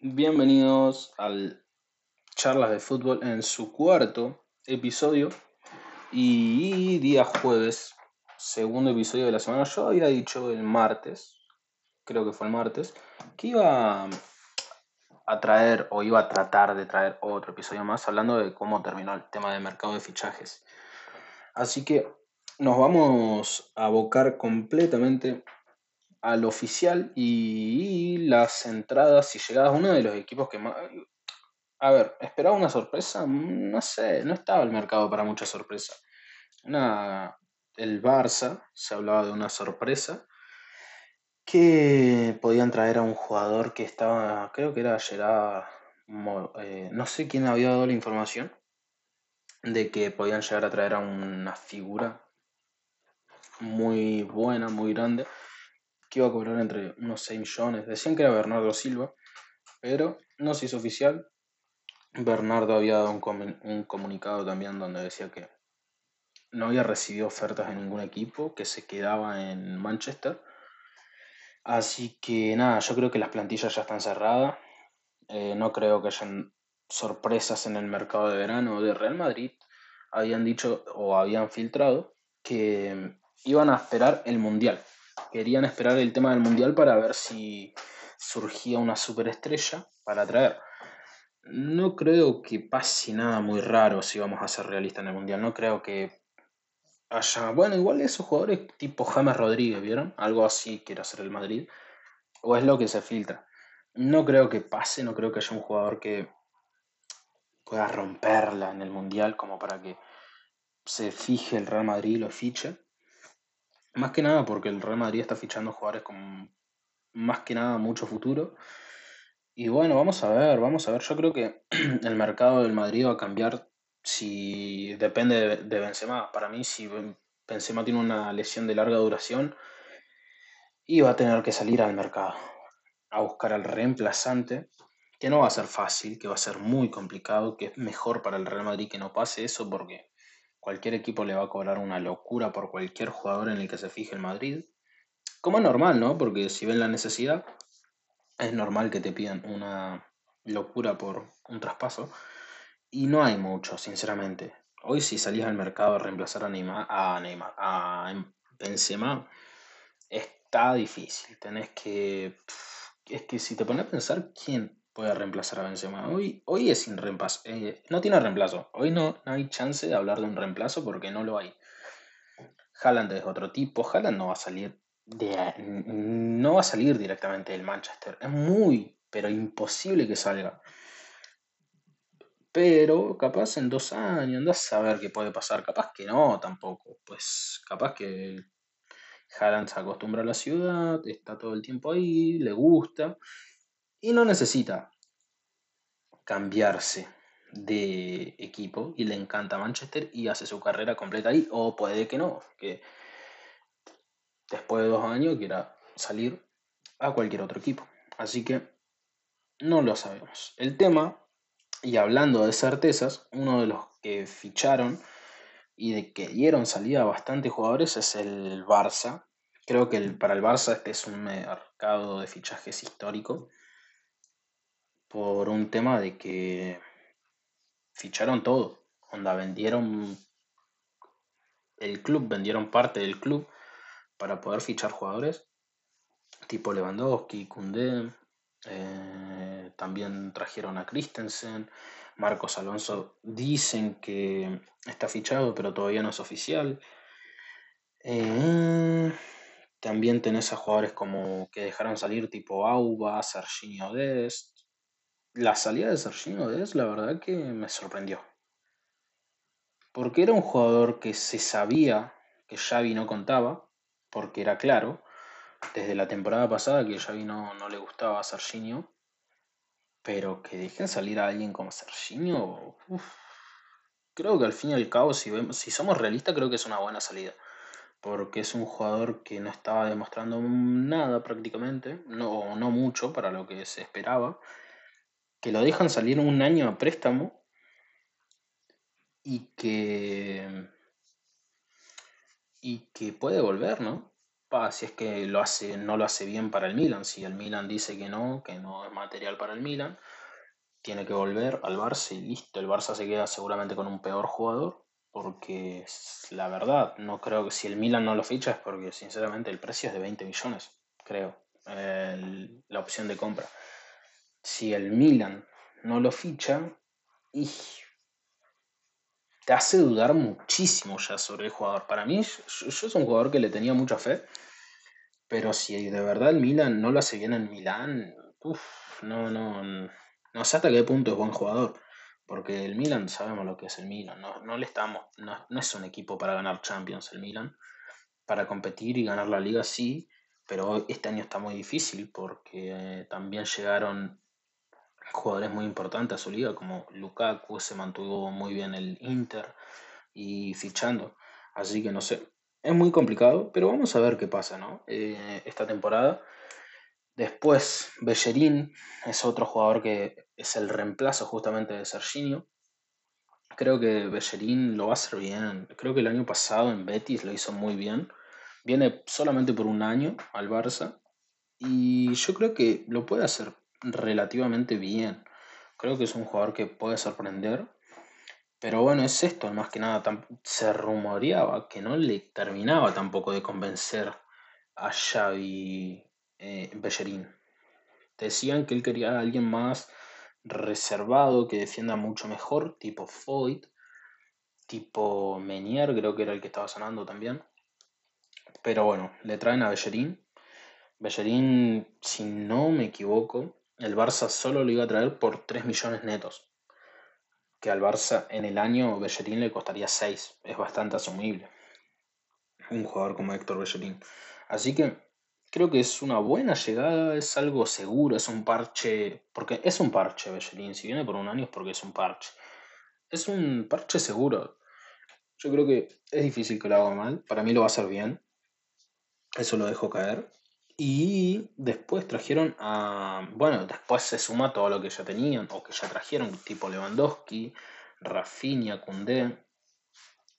Bienvenidos al Charlas de Fútbol en su cuarto episodio y día jueves, segundo episodio de la semana. Yo había dicho el martes, creo que fue el martes, que iba a traer o iba a tratar de traer otro episodio más hablando de cómo terminó el tema del mercado de fichajes. Así que nos vamos a abocar completamente al oficial y las entradas y llegadas. Uno de los equipos que más. A ver, ¿esperaba una sorpresa? No sé, no estaba el mercado para mucha sorpresa. Una, el Barça, se hablaba de una sorpresa, que podían traer a un jugador que estaba, creo que era Gerard, eh, no sé quién había dado la información, de que podían llegar a traer a una figura muy buena, muy grande, iba a cobrar entre unos 6 millones. Decían que era Bernardo Silva, pero no se hizo oficial. Bernardo había dado un, comunicado también donde decía que no había recibido ofertas de ningún equipo, que se quedaba en Manchester. Así que nada, yo creo que las plantillas ya están cerradas. Eh, no creo que hayan sorpresas en el mercado de verano de Real Madrid. Habían dicho o habían filtrado que iban a esperar el Mundial querían esperar el tema del mundial para ver si surgía una superestrella para traer. No creo que pase nada muy raro si vamos a ser realistas en el mundial. No creo que haya. Bueno, igual esos jugadores tipo James Rodríguez, ¿vieron? Algo así quiere hacer el Madrid. O es lo que se filtra. No creo que pase, no creo que haya un jugador que pueda romperla en el mundial como para que se fije el Real Madrid y lo fiche. Más que nada porque el Real Madrid está fichando jugadores con más que nada mucho futuro. Y bueno, vamos a ver, vamos a ver. Yo creo que el mercado del Madrid va a cambiar si depende de, Benzema. Para mí, si Benzema tiene una lesión de larga duración, y va a tener que salir al mercado a buscar al reemplazante, que no va a ser fácil, que va a ser muy complicado, que es mejor para el Real Madrid que no pase eso porque Cualquier equipo le va a cobrar una locura por cualquier jugador en el que se fije el Madrid. Como es normal, ¿no? Porque si ven la necesidad, es normal que te pidan una locura por un traspaso. Y no hay mucho, sinceramente. Hoy si salís al mercado a reemplazar a Neymar, a Neymar, a Benzema, está difícil. Tenés que... Es que si te pones a pensar, ¿quién puede reemplazar a Benzema. Hoy, hoy es sin reemplazo. Eh, no tiene reemplazo. Hoy no, hay chance de hablar de un reemplazo porque no lo hay. Haaland es otro tipo. Haaland no va a salir no va a salir directamente del Manchester. Es muy, pero imposible que salga. Pero capaz en dos años, andas a ver qué puede pasar. Capaz que no, tampoco. Pues capaz que Haaland se acostumbra a la ciudad, está todo el tiempo ahí, le gusta y no necesita cambiarse de equipo y le encanta Manchester y hace su carrera completa ahí. O puede que no, que después de dos años quiera salir a cualquier otro equipo. Así que no lo sabemos. El tema, y hablando de certezas, uno de los que ficharon y de que dieron salida a bastantes jugadores es el Barça. Creo que para el Barça este es un mercado de fichajes histórico por un tema de que ficharon todo. Onda, vendieron el club, vendieron parte del club para poder fichar jugadores tipo Lewandowski, Koundé. Eh, también trajeron a Christensen, Marcos Alonso. Dicen que está fichado, pero todavía no es oficial. Eh, también tenés a jugadores como que dejaron salir tipo Auba, Serginho Dest, la salida de Serginho Dez, la verdad que me sorprendió. Porque era un jugador que se sabía que Xavi no contaba, porque era claro, desde la temporada pasada que Xavi no, no le gustaba a Serginho, pero que dejen salir a alguien como Serginho, creo que al fin y al cabo, si, vemos, si somos realistas, creo que es una buena salida. Porque es un jugador que no estaba demostrando nada prácticamente, no, no mucho para lo que se esperaba que lo dejan salir un año a préstamo y que y que puede volver, ¿no? si es que lo hace, no lo hace bien para el Milan. Si el Milan dice que no, que no es material para el Milan, tiene que volver al Barça y listo. El Barça se queda seguramente con un peor jugador, porque la verdad, no creo que si el Milan no lo ficha es porque sinceramente el precio es de 20 millones, creo, la opción de compra. Si el Milan no lo ficha, y te hace dudar muchísimo ya sobre el jugador. Para mí, yo, yo, soy un jugador que le tenía mucha fe, pero si de verdad el Milan no lo hace bien en Milán, uff, no, no, no sé hasta qué punto es buen jugador. Porque el Milan sabemos lo que es el Milan. No, no le estamos, no, no, es un equipo para ganar Champions el Milan. Para competir y ganar la liga sí, pero este año está muy difícil porque también llegaron jugadores muy importantes a su liga, como Lukaku, se mantuvo muy bien el Inter y fichando. Así que no sé, es muy complicado, pero vamos a ver qué pasa, ¿no? Eh, esta temporada. Después, Bellerín es otro jugador que es el reemplazo justamente de Serginho. Creo que Bellerín lo va a hacer bien. Creo que el año pasado en Betis lo hizo muy bien. Viene solamente por un año al Barça. Y yo creo que lo puede hacer relativamente bien. Creo que es un jugador que puede sorprender. Pero bueno, es esto, más que nada. Se rumoreaba que no le terminaba tampoco de convencer a Xavi eh, Bellerín. Decían que él quería a alguien más reservado, que defienda mucho mejor, tipo Foyt, tipo Menier, creo que era el que estaba sonando también. Pero bueno, le traen a Bellerín. Bellerín, si no me equivoco, el Barça solo lo iba a traer por 3 millones netos. Que al Barça en el año Bellerín le costaría 6. Es bastante asumible. Un jugador como Héctor Bellerín. Así que creo que es una buena llegada, es algo seguro, es un parche. Porque es un parche Bellerín. Si viene por un año es porque es un parche. Es un parche seguro. Yo creo que es difícil que lo haga mal. Para mí lo va a hacer bien. Eso lo dejo caer. Y después trajeron a. Bueno, después se suma todo lo que ya tenían, o que ya trajeron, tipo Lewandowski, Rafinha, Koundé.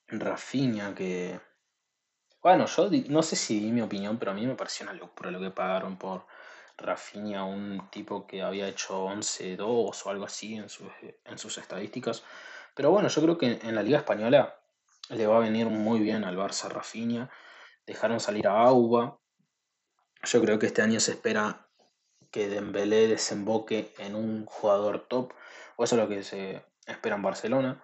Rafinha, que. Bueno, yo no sé si di mi opinión, pero a mí me pareció una locura lo que pagaron por Rafinha, un tipo que había hecho 11-2 o algo así en sus, en sus estadísticas. Pero bueno, yo creo que en la Liga Española le va a venir muy bien al Barça Rafinha. Dejaron salir a Auba, yo creo que este año se espera que Dembélé desemboque en un jugador top, o eso es lo que se espera en Barcelona.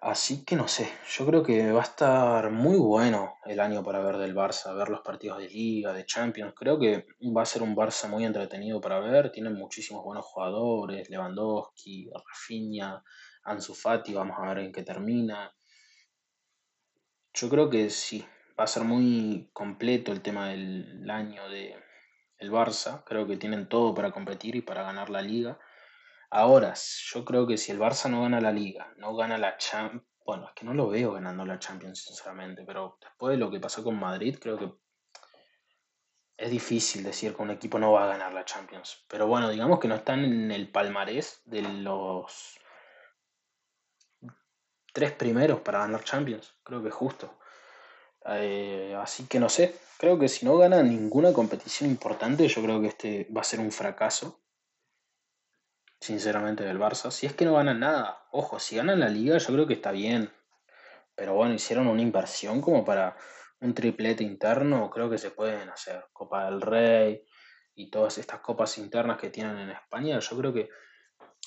Así que no sé, yo creo que va a estar muy bueno el año para ver del Barça, ver los partidos de Liga, de Champions. Creo que va a ser un Barça muy entretenido para ver. Tienen muchísimos buenos jugadores, Lewandowski, Rafinha, Ansu Fati, vamos a ver en qué termina. Yo creo que sí, va a ser muy completo el tema del año de el Barça. Creo que tienen todo para competir y para ganar la liga. Ahora, yo creo que si el Barça no gana la liga, no gana la Champions, bueno, es que no lo veo ganando la Champions, sinceramente, pero después de lo que pasó con Madrid, creo que es difícil decir que un equipo no va a ganar la Champions. Pero bueno, digamos que no están en el palmarés de los tres primeros para ganar Champions. Creo que es justo. Eh, así que no sé, creo que si no gana ninguna competición importante, yo creo que este va a ser un fracaso. Sinceramente del Barça. Si es que no ganan nada, ojo, si ganan la liga yo creo que está bien. Pero bueno, hicieron una inversión como para un triplete interno, creo que se pueden hacer. Copa del Rey y todas estas copas internas que tienen en España, yo creo que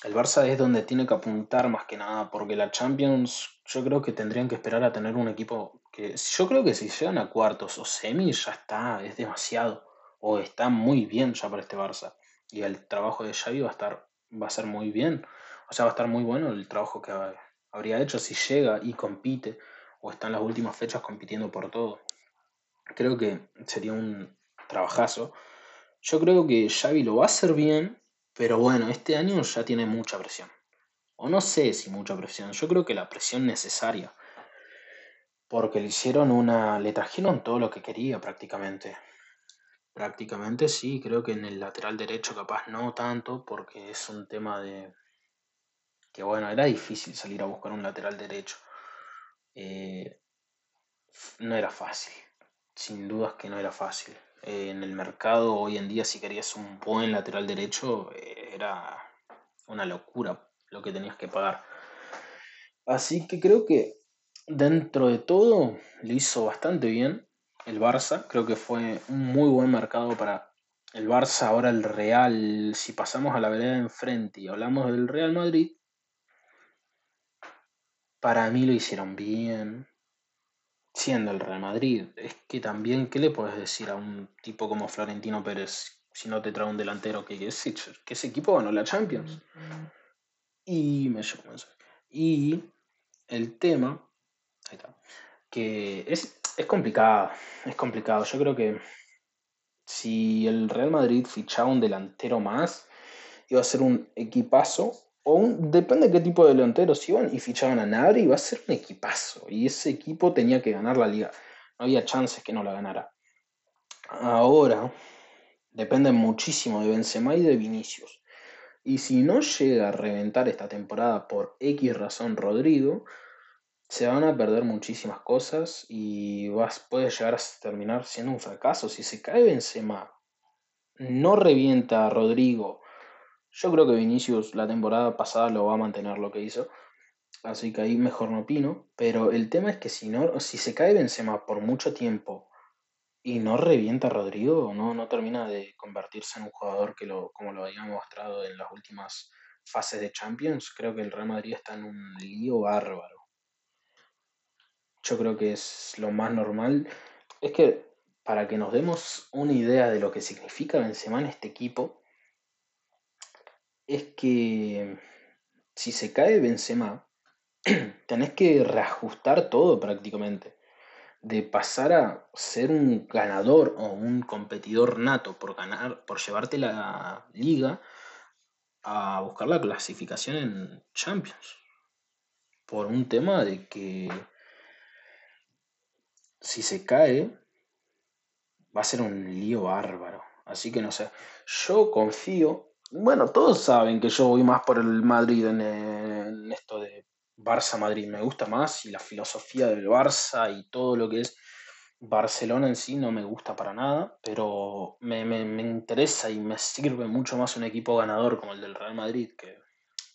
el Barça es donde tiene que apuntar más que nada, porque la Champions yo creo que tendrían que esperar a tener un equipo que yo creo que si llegan a cuartos o semis ya está, es demasiado, o está muy bien ya para este Barça. Y el trabajo de Xavi va a estar, va a ser muy bien, o sea, va a estar muy bueno el trabajo que habría hecho si llega y compite, o está en las últimas fechas compitiendo por todo. Creo que sería un trabajazo. Yo creo que Xavi lo va a hacer bien, pero bueno, este año ya tiene mucha presión. O no sé si mucha presión, yo creo que la presión necesaria. Porque le hicieron una. le trajeron todo lo que quería prácticamente. Prácticamente sí, creo que en el lateral derecho capaz no tanto, porque es un tema de. que bueno, era difícil salir a buscar un lateral derecho. Eh, no era fácil. sin dudas que no era fácil. Eh, en el mercado hoy en día, si querías un buen lateral derecho, eh, era una locura lo que tenías que pagar. Así que creo que dentro de todo lo hizo bastante bien el Barça. Creo que fue un muy buen mercado para el Barça. Ahora el Real, si pasamos a la vereda de enfrente y hablamos del Real Madrid, para mí lo hicieron bien. Siendo el Real Madrid, es que también, ¿qué le puedes decir a un tipo como Florentino Pérez si no te trae un delantero que, que, ese, que ese equipo ganó la Champions? Y me Y el tema, ahí está, que es, es complicado, es complicado. Yo creo que si el Real Madrid fichaba un delantero más, iba a ser un equipazo o depende de qué tipo de delanteros iban y fichaban a Nabri, iba a ser un equipazo. Y ese equipo tenía que ganar la liga. No había chances que no la ganara. Ahora, depende muchísimo de Benzema y de Vinicius. Y si no llega a reventar esta temporada por X razón Rodrigo, se van a perder muchísimas cosas y vas, puede llegar a terminar siendo un fracaso. Si se cae Benzema, no revienta a Rodrigo yo creo que Vinicius la temporada pasada lo va a mantener lo que hizo. Así que ahí mejor no opino. Pero el tema es que si no, si se cae Benzema por mucho tiempo y no revienta a Rodrigo, no, no termina de convertirse en un jugador que lo, como lo había mostrado en las últimas fases de Champions, creo que el Real Madrid está en un lío bárbaro. Yo creo que es lo más normal. Es que para que nos demos una idea de lo que significa Benzema en este equipo, es que si se cae Benzema, tenés que reajustar todo prácticamente. De pasar a ser un ganador o un competidor nato por ganar, por llevarte la liga, a buscar la clasificación en Champions. Por un tema de que si se cae, va a ser un lío bárbaro. Así que no sé. Yo confío bueno, todos saben que yo voy más por el Madrid en, esto de Barça-Madrid. Me gusta más y la filosofía del Barça y todo lo que es Barcelona en sí no me gusta para nada, pero me, interesa y me sirve mucho más un equipo ganador como el del Real Madrid. Que...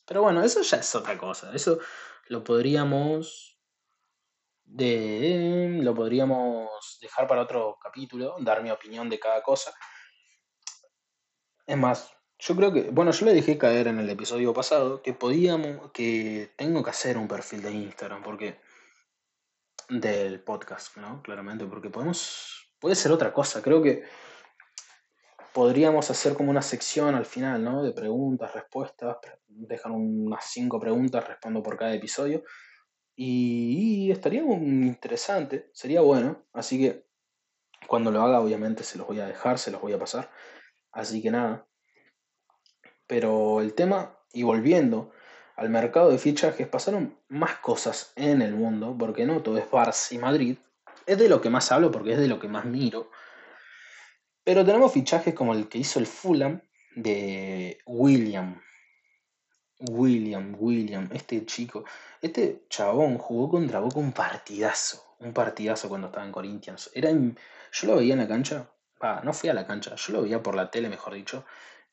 Pero bueno, eso ya es otra cosa. Eso lo podríamos, de, lo podríamos dejar para otro capítulo, dar mi opinión de cada cosa. Es más, yo creo que, bueno, yo le dejé caer en el episodio pasado que podíamos, que tengo que hacer un perfil de Instagram, porque del podcast, ¿no? Claramente, porque podemos, puede ser otra cosa. Creo que podríamos hacer como una sección al final, ¿no? De preguntas, respuestas, dejan unas cinco preguntas, respondo por cada episodio. Y, estaría interesante, sería bueno. Así que cuando lo haga, obviamente se los voy a dejar, se los voy a pasar. Así que nada, pero el tema, y volviendo al mercado de fichajes, pasaron más cosas en el mundo, porque no todo es Barça y Madrid. Es de lo que más hablo porque es de lo que más miro. Pero tenemos fichajes como el que hizo el Fulham de William. William, William, este chico, este chabón jugó contra Boca un partidazo, un partidazo cuando estaba en Corinthians. Era, yo lo veía en la cancha, no fui a la cancha, yo lo veía por la tele, mejor dicho,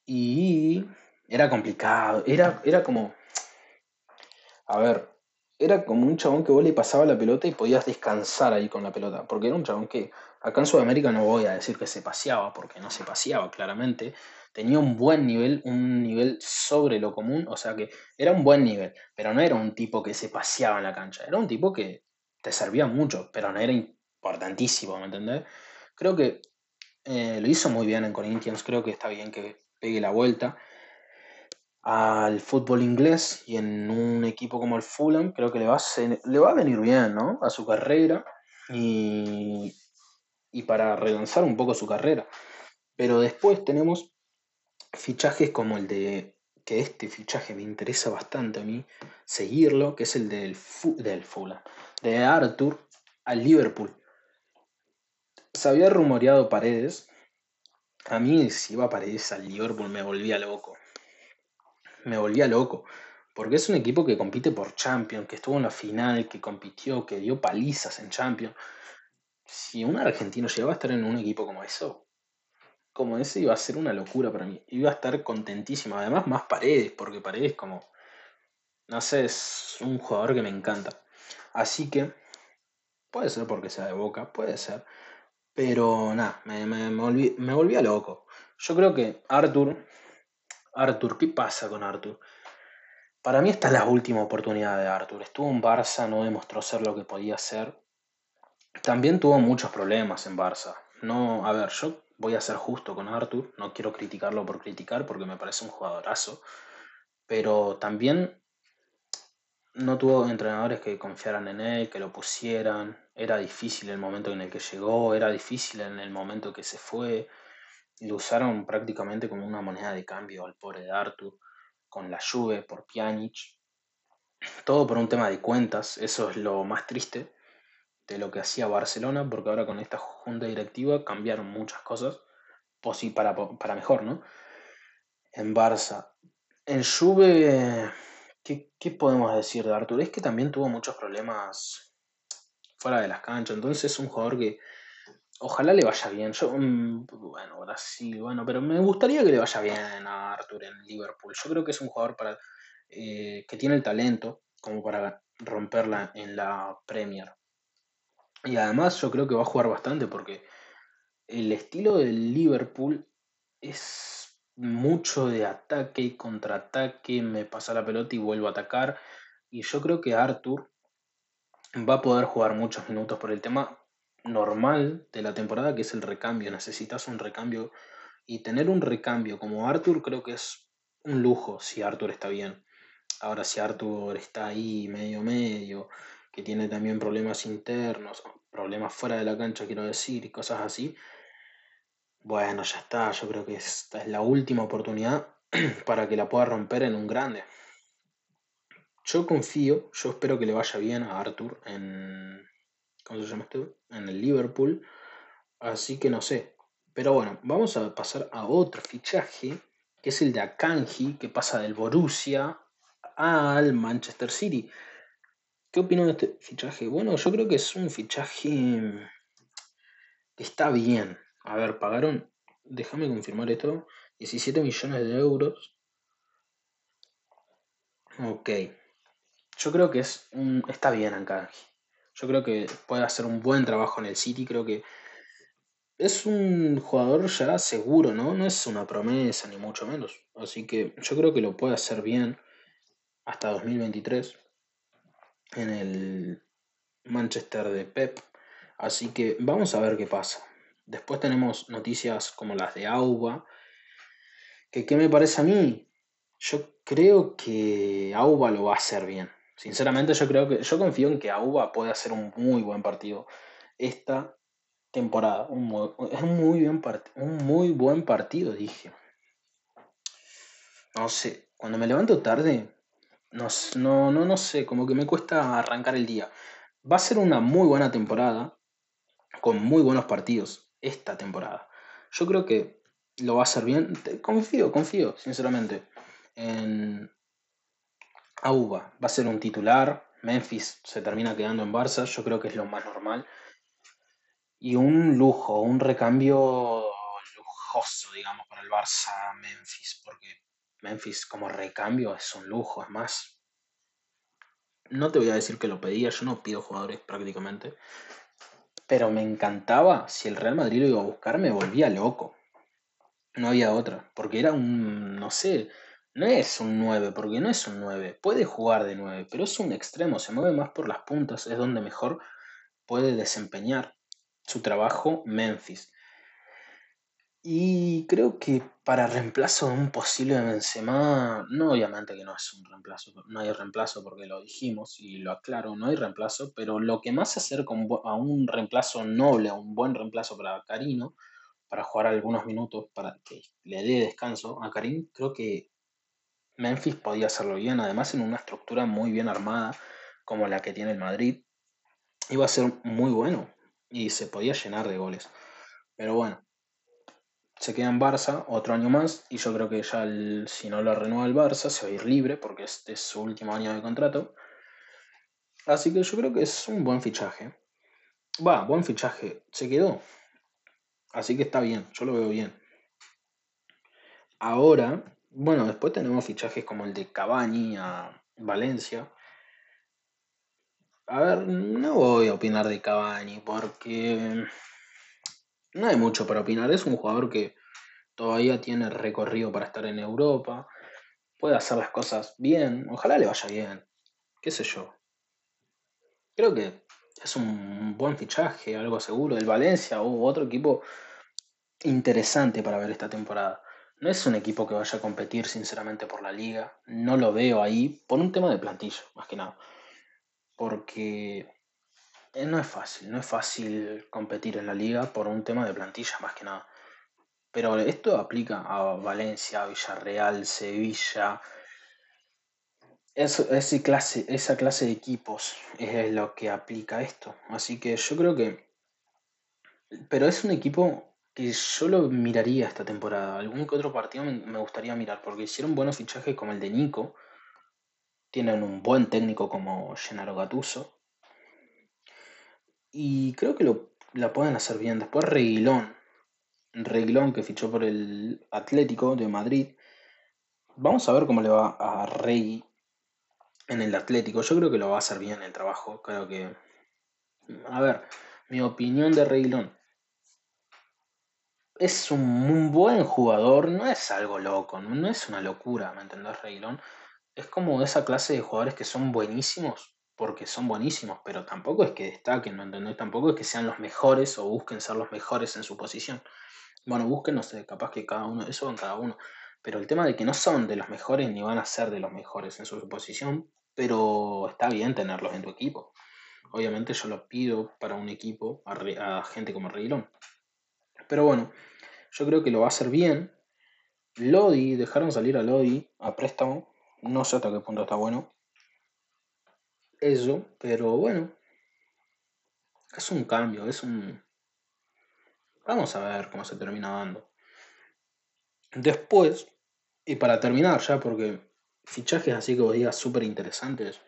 y era complicado, era, era como, a ver, era como un chabón que vos le pasaba la pelota y podías descansar ahí con la pelota, porque era un chabón que acá en Sudamérica no voy a decir que se paseaba, porque no se paseaba claramente, tenía un buen nivel, un nivel sobre lo común, o sea que era un buen nivel, pero no era un tipo que se paseaba en la cancha, era un tipo que te servía mucho, pero no era importantísimo, ¿me entendés? Creo que eh, lo hizo muy bien en Corinthians, creo que está bien que pegue la vuelta al fútbol inglés y en un equipo como el Fulham, creo que le va a, le va a venir bien, ¿no? A su carrera y, y para relanzar un poco su carrera. Pero después tenemos fichajes como el de, que este fichaje me interesa bastante a mí, seguirlo, que es el del, del Fulham, de Arthur al Liverpool. Se había rumoreado Paredes. A mí si iba Paredes al Liverpool me volvía loco me volvía loco. Porque es un equipo que compite por Champions, que estuvo en la final, que compitió, que dio palizas en Champions. si un argentino llegaba a estar en un equipo como eso, como ese iba a ser una locura para mí. Iba a estar contentísimo. Además, más Paredes, porque Paredes como, no sé, es un jugador que me encanta. Así que, puede ser porque sea de boca, puede ser. Pero nada, me, me, volví, me volvía loco. Yo creo que Arthur, Arthur, ¿qué pasa con Arthur? Para mí esta es la última oportunidad de Arthur. Estuvo en Barça, no demostró ser lo que podía ser. También tuvo muchos problemas en Barça. No, a ver, yo voy a ser justo con Arthur, no quiero criticarlo por criticar porque me parece un jugadorazo, pero también no tuvo entrenadores que confiaran en él, que lo pusieran, era difícil el momento en el que llegó, era difícil en el momento que se fue, lo usaron prácticamente como una moneda de cambio al pobre de Arthur, con la Juve por Pjanic, todo por un tema de cuentas, eso es lo más triste, de lo que hacía Barcelona, porque ahora con esta junta directiva cambiaron muchas cosas, pues sí, para, para mejor, ¿no? En Barça. En Juve, ¿qué, ¿qué, podemos decir de Artur? Es que también tuvo muchos problemas fuera de las canchas, entonces es un jugador que ojalá le vaya bien. Yo, mm, bueno, Brasil, bueno, pero me gustaría que le vaya bien a Artur en Liverpool. Yo creo que es un jugador para, eh, que tiene el talento como para romperla en la Premier. Y además yo creo que va a jugar bastante porque el estilo del Liverpool es mucho de ataque y contraataque, me pasa la pelota y vuelvo a atacar. Y yo creo que Arthur va a poder jugar muchos minutos por el tema normal de la temporada, que es el recambio. Necesitas un recambio y tener un recambio como Arthur creo que es un lujo si Arthur está bien. Ahora si Arthur está ahí medio medio que tiene también problemas internos, problemas fuera de la cancha, quiero decir, y cosas así, bueno, ya está, yo creo que esta es la última oportunidad para que la pueda romper en un grande. Yo confío, yo espero que le vaya bien a Arthur en. ¿Cómo se llama esto? En el Liverpool. Así que no sé. Pero bueno, vamos a pasar a otro fichaje, que es el de Akanji, que pasa del Borussia al Manchester City. ¿Qué opino de este fichaje? Bueno, yo creo que es un fichaje que está bien. A ver, pagaron, déjame confirmar esto, 17 millones de euros. Ok. Yo creo que es un, está bien Akanji. Yo creo que puede hacer un buen trabajo en el City. Creo que es un jugador ya seguro, ¿no? No es una promesa, ni mucho menos. Así que yo creo que lo puede hacer bien hasta 2023 en el Manchester de Pep. Así que vamos a ver qué pasa. Después tenemos noticias como las de Auba. Que qué me parece a mí? Yo creo que Auba lo va a hacer bien. Sinceramente yo creo que yo confío en que Auba puede hacer un muy buen partido esta temporada. Un es un muy, bien un muy buen partido, dije. No sé, cuando me levanto tarde no, no, no, no sé, como que me cuesta arrancar el día. Va a ser una muy buena temporada, con muy buenos partidos, esta temporada. Yo creo que lo va a hacer bien. Confío, confío, sinceramente, en Auba. Va a ser un titular. Memphis se termina quedando en Barça, yo creo que es lo más normal. Y un lujo, un recambio lujoso, digamos, para el Barça Memphis, porque Memphis como recambio es un lujo, es más. No te voy a decir que lo pedía, yo no pido jugadores prácticamente. Pero me encantaba, si el Real Madrid lo iba a buscar, me volvía loco. No había otra, porque era un, no sé, no es un 9, porque no es un 9. Puede jugar de 9, pero es un extremo, se mueve más por las puntas, es donde mejor puede desempeñar su trabajo Memphis. Y creo que para reemplazo de un posible Benzema, no obviamente que no es un reemplazo, no hay reemplazo porque lo dijimos y lo aclaro, no hay reemplazo, pero lo que más se acerca a un reemplazo noble, a un buen reemplazo para Karino, para jugar algunos minutos, para que le dé descanso a Karim, creo que Memphis podía hacerlo bien, además en una estructura muy bien armada como la que tiene el Madrid, iba a ser muy bueno y se podía llenar de goles. Pero bueno, se queda en Barça otro año más y yo creo que ya si no lo renueva el Barça se va a ir libre porque este es su último año de contrato. Así que yo creo que es un buen fichaje. Va, buen fichaje. Se quedó. Así que está bien, yo lo veo bien. Ahora, bueno, después tenemos fichajes como el de Cavani a Valencia. A ver, no voy a opinar de Cavani porque no hay mucho para opinar. Es un jugador que todavía tiene recorrido para estar en Europa. Puede hacer las cosas bien. Ojalá le vaya bien. ¿Qué sé yo? Creo que es un buen fichaje, algo seguro. El Valencia o otro equipo interesante para ver esta temporada. No es un equipo que vaya a competir sinceramente por la liga. No lo veo ahí por un tema de plantilla, más que nada. Porque no es fácil, no es fácil competir en la liga por un tema de plantilla, más que nada. Pero esto aplica a Valencia, Villarreal, Sevilla. clase, esa clase de equipos es lo que aplica esto. Así que yo creo que... Pero es un equipo que yo lo miraría esta temporada. Algún que otro partido me, gustaría mirar, porque hicieron buenos fichajes como el de Nico. Tienen un buen técnico como Gennaro Gattuso. Y creo que lo, la pueden hacer bien. Después Reguilón. Reguilón que fichó por el Atlético de Madrid. Vamos a ver cómo le va a Rey en el Atlético. Yo creo que lo va a hacer bien el trabajo. Creo que... A ver, mi opinión de Reguilón es un buen jugador, no es algo loco, no es una locura, ¿me entendés, Reilón? Es como esa clase de jugadores que son buenísimos, porque son buenísimos, pero tampoco es que destaquen, ¿me entendés? Tampoco es que sean los mejores o busquen ser los mejores en su posición. Bueno, busquen, no sé, capaz que cada uno, eso en cada uno. Pero el tema de que no son de los mejores ni van a ser de los mejores en su posición, pero está bien tenerlos en tu equipo. Obviamente yo lo pido para un equipo a, gente como Reilón. Pero bueno, yo creo que lo va a hacer bien. Lodi, dejaron salir a Lodi a préstamo. No sé hasta qué punto está bueno. Eso, pero bueno. Es un cambio, es un... Vamos a ver cómo se termina dando. Después, y para terminar ya, porque fichajes así que vos digas súper interesantes,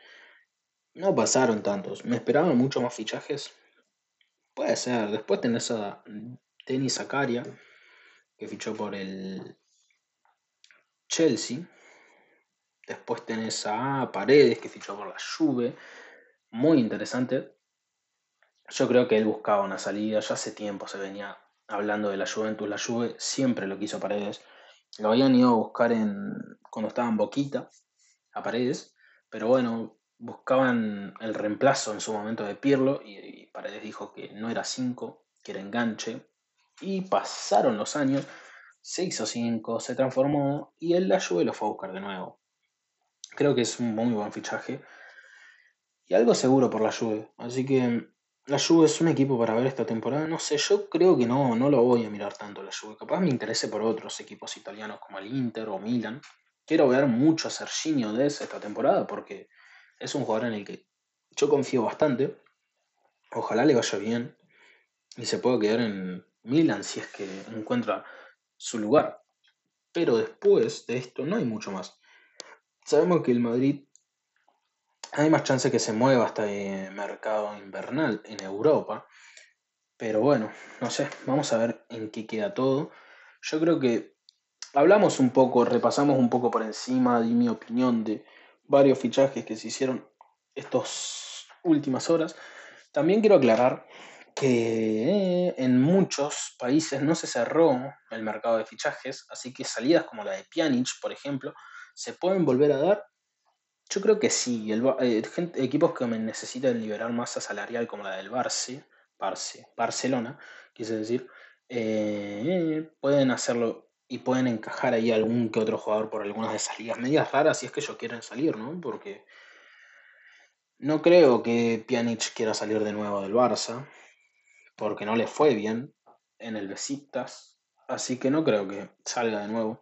no pasaron tantos. Me esperaban mucho más fichajes. Puede ser. Después tenés a Denis Zakaria, que fichó por el Chelsea. Después tenés a Paredes, que fichó por la Juve. Muy interesante. Yo creo que él buscaba una salida. Ya hace tiempo se venía hablando de la Juventus. La Juve siempre lo quiso Paredes. Lo habían ido a buscar en, cuando estaba en Boquita, a Paredes. Pero bueno, buscaban el reemplazo en su momento de Pirlo y, Paredes dijo que no era 5, que era enganche, y pasaron los años, se hizo 5, se transformó y el la Juve lo fue a buscar de nuevo. Creo que es un muy buen fichaje y algo seguro por la Juve. Así que la Juve es un equipo para ver esta temporada. No sé, yo creo que no, no lo voy a mirar tanto la Juve. Capaz me interese por otros equipos italianos como el Inter o Milan. Quiero ver mucho a Serginho de esta temporada porque es un jugador en el que yo confío bastante. Ojalá le vaya bien y se pueda quedar en, Milan si es que encuentra su lugar. Pero después de esto no hay mucho más. Sabemos que el Madrid hay más chance que se mueva hasta el mercado invernal en Europa. Pero bueno, no sé, vamos a ver en qué queda todo. Yo creo que hablamos un poco, repasamos un poco por encima, de mi opinión de varios fichajes que se hicieron estas últimas horas. También quiero aclarar que en muchos países no se cerró el mercado de fichajes, así que salidas como la de Pjanic, por ejemplo, se pueden volver a dar. Yo creo que sí, el, eh, equipos que necesitan liberar masa salarial como la del Barce Barcelona, quise decir, eh, pueden hacerlo y pueden encajar ahí algún que otro jugador por algunas de esas ligas medias raras si es que ellos quieren salir, ¿no? Porque no creo que Pjanic quiera salir de nuevo del Barça porque no le fue bien en el Besiktas, así que no creo que salga de nuevo.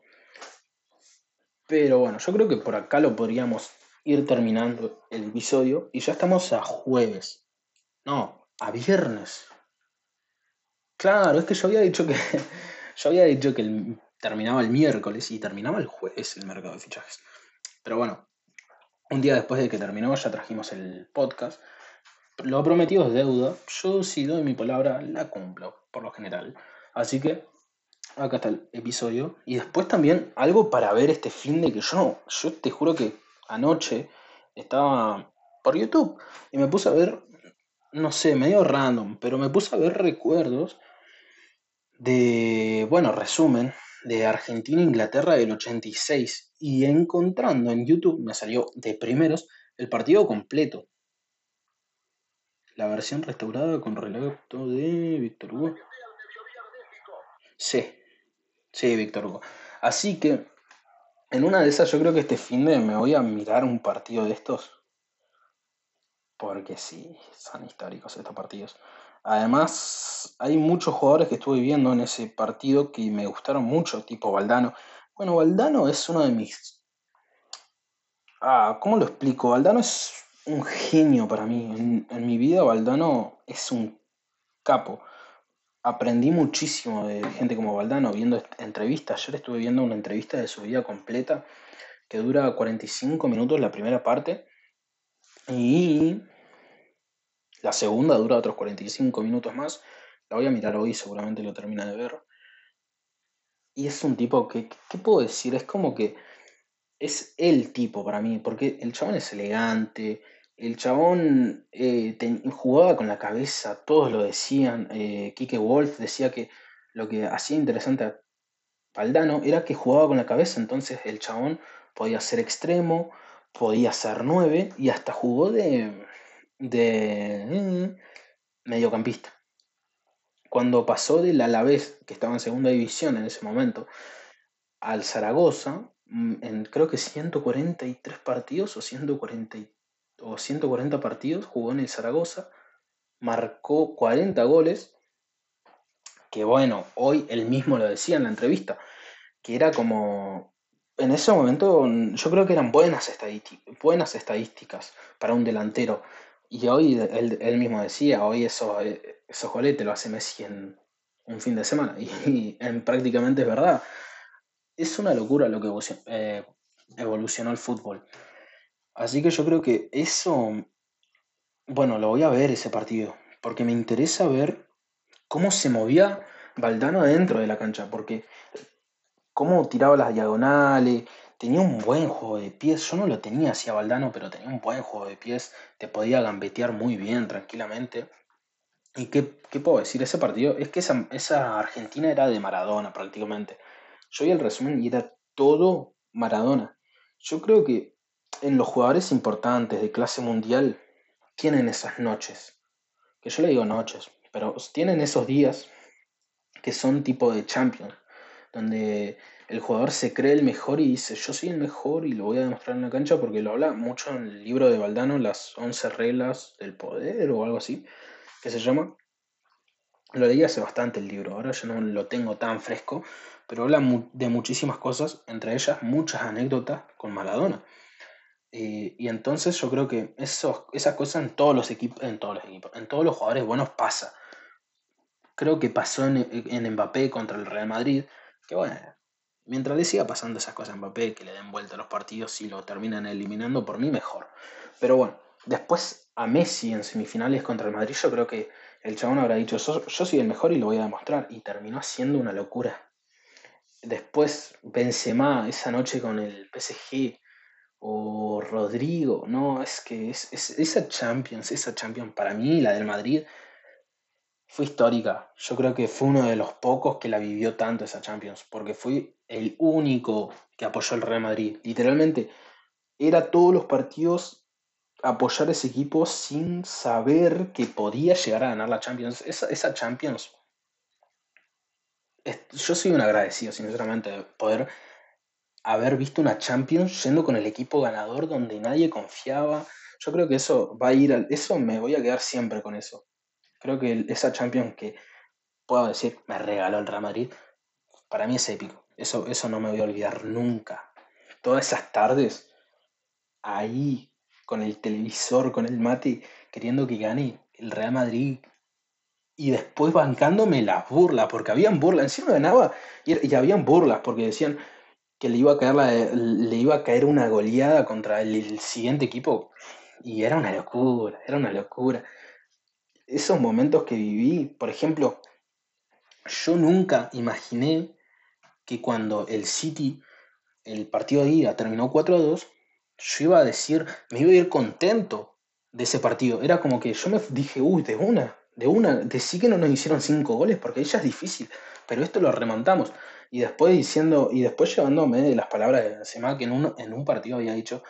Pero bueno, yo creo que por acá lo podríamos ir terminando el episodio y ya estamos a jueves. No, a viernes. Claro, es que yo había dicho que yo había dicho que terminaba el miércoles y terminaba el jueves el mercado de fichajes. Pero bueno, un día después de que terminó ya trajimos el podcast lo prometido es deuda. Yo si doy mi palabra, la cumplo, por lo general. Así que acá está el episodio. Y después también algo para ver este fin de que yo yo te juro que anoche estaba por YouTube y me puse a ver, no sé, medio random, pero me puse a ver recuerdos de, bueno, resumen, de Argentina-Inglaterra del 86 y encontrando en YouTube me salió de primeros el partido completo. La versión restaurada con relato de Víctor Hugo. Sí, sí, Víctor Hugo. Así que en una de esas yo creo que este fin de me voy a mirar un partido de estos. Porque sí, son históricos estos partidos. Además, hay muchos jugadores que estuve viendo en ese partido que me gustaron mucho, tipo Valdano. Bueno, Valdano es uno de mis... Ah, ¿cómo lo explico? Valdano es un genio para mí. En, mi vida Valdano es un capo. Aprendí muchísimo de gente como Valdano viendo entrevistas. Ayer estuve viendo una entrevista de su vida completa que dura 45 minutos la primera parte. Y la segunda dura otros 45 minutos más. La voy a mirar hoy, seguramente lo termina de ver. Y es un tipo que, ¿qué puedo decir? Es como que es el tipo para mí, porque el chabón es elegante, el chabón eh, jugaba con la cabeza, todos lo decían. Eh, Kike Wolf decía que lo que hacía interesante a Paldano era que jugaba con la cabeza, entonces el chabón podía ser extremo, podía ser nueve y hasta jugó de, de mm, mediocampista. Cuando pasó del Alavés, que estaba en segunda división en ese momento, al Zaragoza, mm, en creo que 143 partidos o 140, o 140 partidos jugó en el Zaragoza, marcó 40 goles, que bueno, hoy él mismo lo decía en la entrevista, que era como, en ese momento yo creo que eran buenas, buenas estadísticas para un delantero. Y hoy él, mismo decía, hoy eso, eh, esos goles te lo hace Messi en un fin de semana. Y, en, prácticamente es verdad. Es una locura lo que eh, evolucionó el fútbol. Así que yo creo que eso, bueno, lo voy a ver ese partido, porque me interesa ver cómo se movía Valdano dentro de la cancha, porque cómo tiraba las diagonales, tenía un buen juego de pies. Yo no lo tenía hacia Valdano, pero tenía un buen juego de pies. Te podía gambetear muy bien, tranquilamente. ¿Y qué, qué puedo decir? Ese partido, es que esa, esa, Argentina era de Maradona prácticamente. Yo vi el resumen y era todo Maradona. Yo creo que en los jugadores importantes de clase mundial tienen esas noches. Que yo le digo noches, pero tienen esos días que son tipo de Champions, donde el jugador se cree el mejor y dice, yo soy el mejor y lo voy a demostrar en la cancha porque lo habla mucho en el libro de Valdano, las 11 reglas del poder o algo así, que se llama. Lo leí hace bastante el libro, ahora yo no lo tengo tan fresco, pero habla de muchísimas cosas, entre ellas muchas anécdotas con Maradona. Eh, y entonces yo creo que eso, esas cosas en todos los equipos, en todos los equipos, en todos los jugadores buenos pasa. Creo que pasó en, en Mbappé contra el Real Madrid, que bueno, Mientras le siga pasando esas cosas a Mbappé, que le den vuelta a los partidos y lo terminan eliminando, por mí mejor. Pero bueno, después a Messi en semifinales contra el Madrid, yo creo que el chabón habrá dicho, yo, soy el mejor y lo voy a demostrar. Y terminó haciendo una locura. Después Benzema esa noche con el PSG o Rodrigo, no, es que es, esa Champions, esa Champions para mí, la del Madrid, fue histórica. Yo creo que fue uno de los pocos que la vivió tanto esa Champions, porque fue el único que apoyó al Real Madrid. Literalmente, era todos los partidos apoyar ese equipo sin saber que podía llegar a ganar la Champions. Esa, Champions. yo soy un agradecido, sinceramente, de poder haber visto una Champions yendo con el equipo ganador donde nadie confiaba. Yo creo que eso va a ir al. Eso me voy a quedar siempre con eso. Creo que esa Champions que puedo decir me regaló el Real Madrid, para mí es épico. Eso, eso no me voy a olvidar nunca. Todas esas tardes ahí con el televisor, con el mate, queriendo que gane el Real Madrid y después bancándome las burlas, porque habían burlas, encima ganaba y, y habían burlas, porque decían que le iba a caer, le iba a caer una goleada contra el, siguiente equipo Y era una locura, era una locura. Esos momentos que viví, por ejemplo, yo nunca imaginé que cuando el City, el partido de ida terminó 4 a 2, yo iba a decir, me iba a ir contento de ese partido. Era como que yo me dije, uy, de una, de una, de sí que no nos hicieron 5 goles, porque ella es difícil, pero esto lo remontamos. Y después diciendo, y después llevándome las palabras de Benzema, que en un, en un partido había dicho,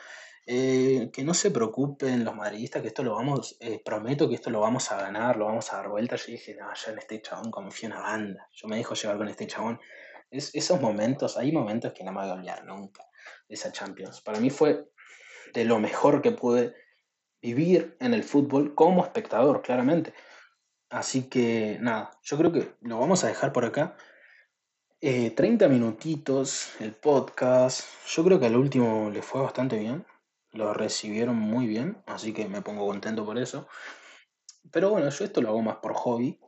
eh, que no se preocupen los madridistas, que esto lo vamos, eh, prometo que esto lo vamos a ganar, lo vamos a dar vuelta. Yo dije, no, ya en este chabón confío en una banda. Yo me dejo llevar con este chabón. Es, esos momentos, hay momentos que no me voy a olvidar nunca de esa Champions. Para mí fue de lo mejor que pude vivir en el fútbol como espectador, claramente. Así que nada, yo creo que lo vamos a dejar por acá. 30 eh, minutitos el podcast. Yo creo que al último le fue bastante bien. Lo recibieron muy bien, así que me pongo contento por eso. Pero bueno, yo esto lo hago más por hobby.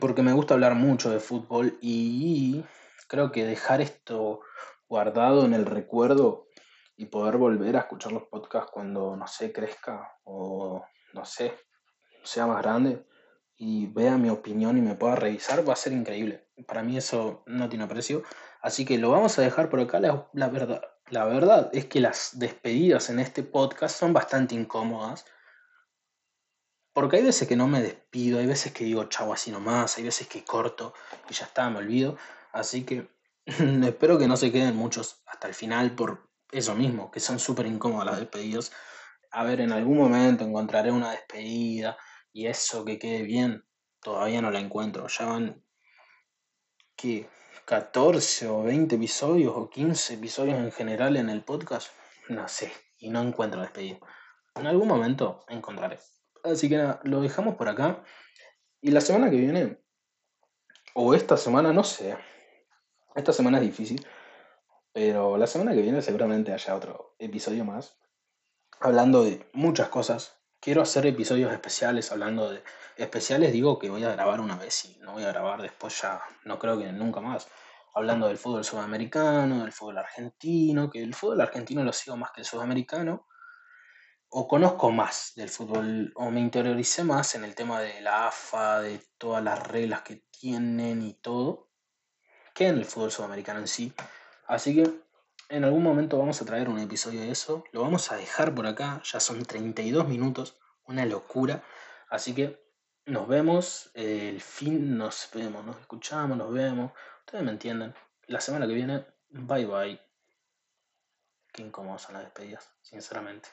Porque me gusta hablar mucho de fútbol y creo que dejar esto guardado en el recuerdo y poder volver a escuchar los podcasts cuando, no sé, crezca o, no sé, sea más grande, y vea mi opinión y me pueda revisar, va a ser increíble. Para mí eso no tiene precio. Así que lo vamos a dejar por acá. La, la, verdad, la verdad es que las despedidas en este podcast son bastante incómodas. Porque hay veces que no me despido, hay veces que digo chau así nomás, hay veces que corto y ya está, me olvido. Así que espero que no se queden muchos hasta el final por eso mismo, que son súper incómodas las despedidas. A ver, en algún momento encontraré una despedida y eso que quede bien, todavía no la encuentro. Ya van, ¿qué? 14 o 20 episodios o 15 episodios en general en el podcast. No sé, y no encuentro despedido. En algún momento encontraré. Así que nada, lo dejamos por acá. Y la semana que viene, o esta semana, no sé. Esta semana es difícil. Pero la semana que viene seguramente haya otro episodio más. Hablando de muchas cosas quiero hacer episodios especiales hablando de... Especiales digo que voy a grabar una vez y no voy a grabar después ya, no creo que nunca más. Hablando del fútbol sudamericano, del fútbol argentino, que el fútbol argentino lo sigo más que el sudamericano, o conozco más del fútbol, o me interioricé más en el tema de la AFA, de todas las reglas que tienen y todo, que en el fútbol sudamericano en sí. Así que en algún momento vamos a traer un episodio de eso. Lo vamos a dejar por acá. Ya son 32 minutos. Una locura. Así que nos vemos. el fin nos vemos. Nos escuchamos, nos vemos. Ustedes me entienden. La semana que viene. Bye bye. Qué incómodos son las despedidas, sinceramente.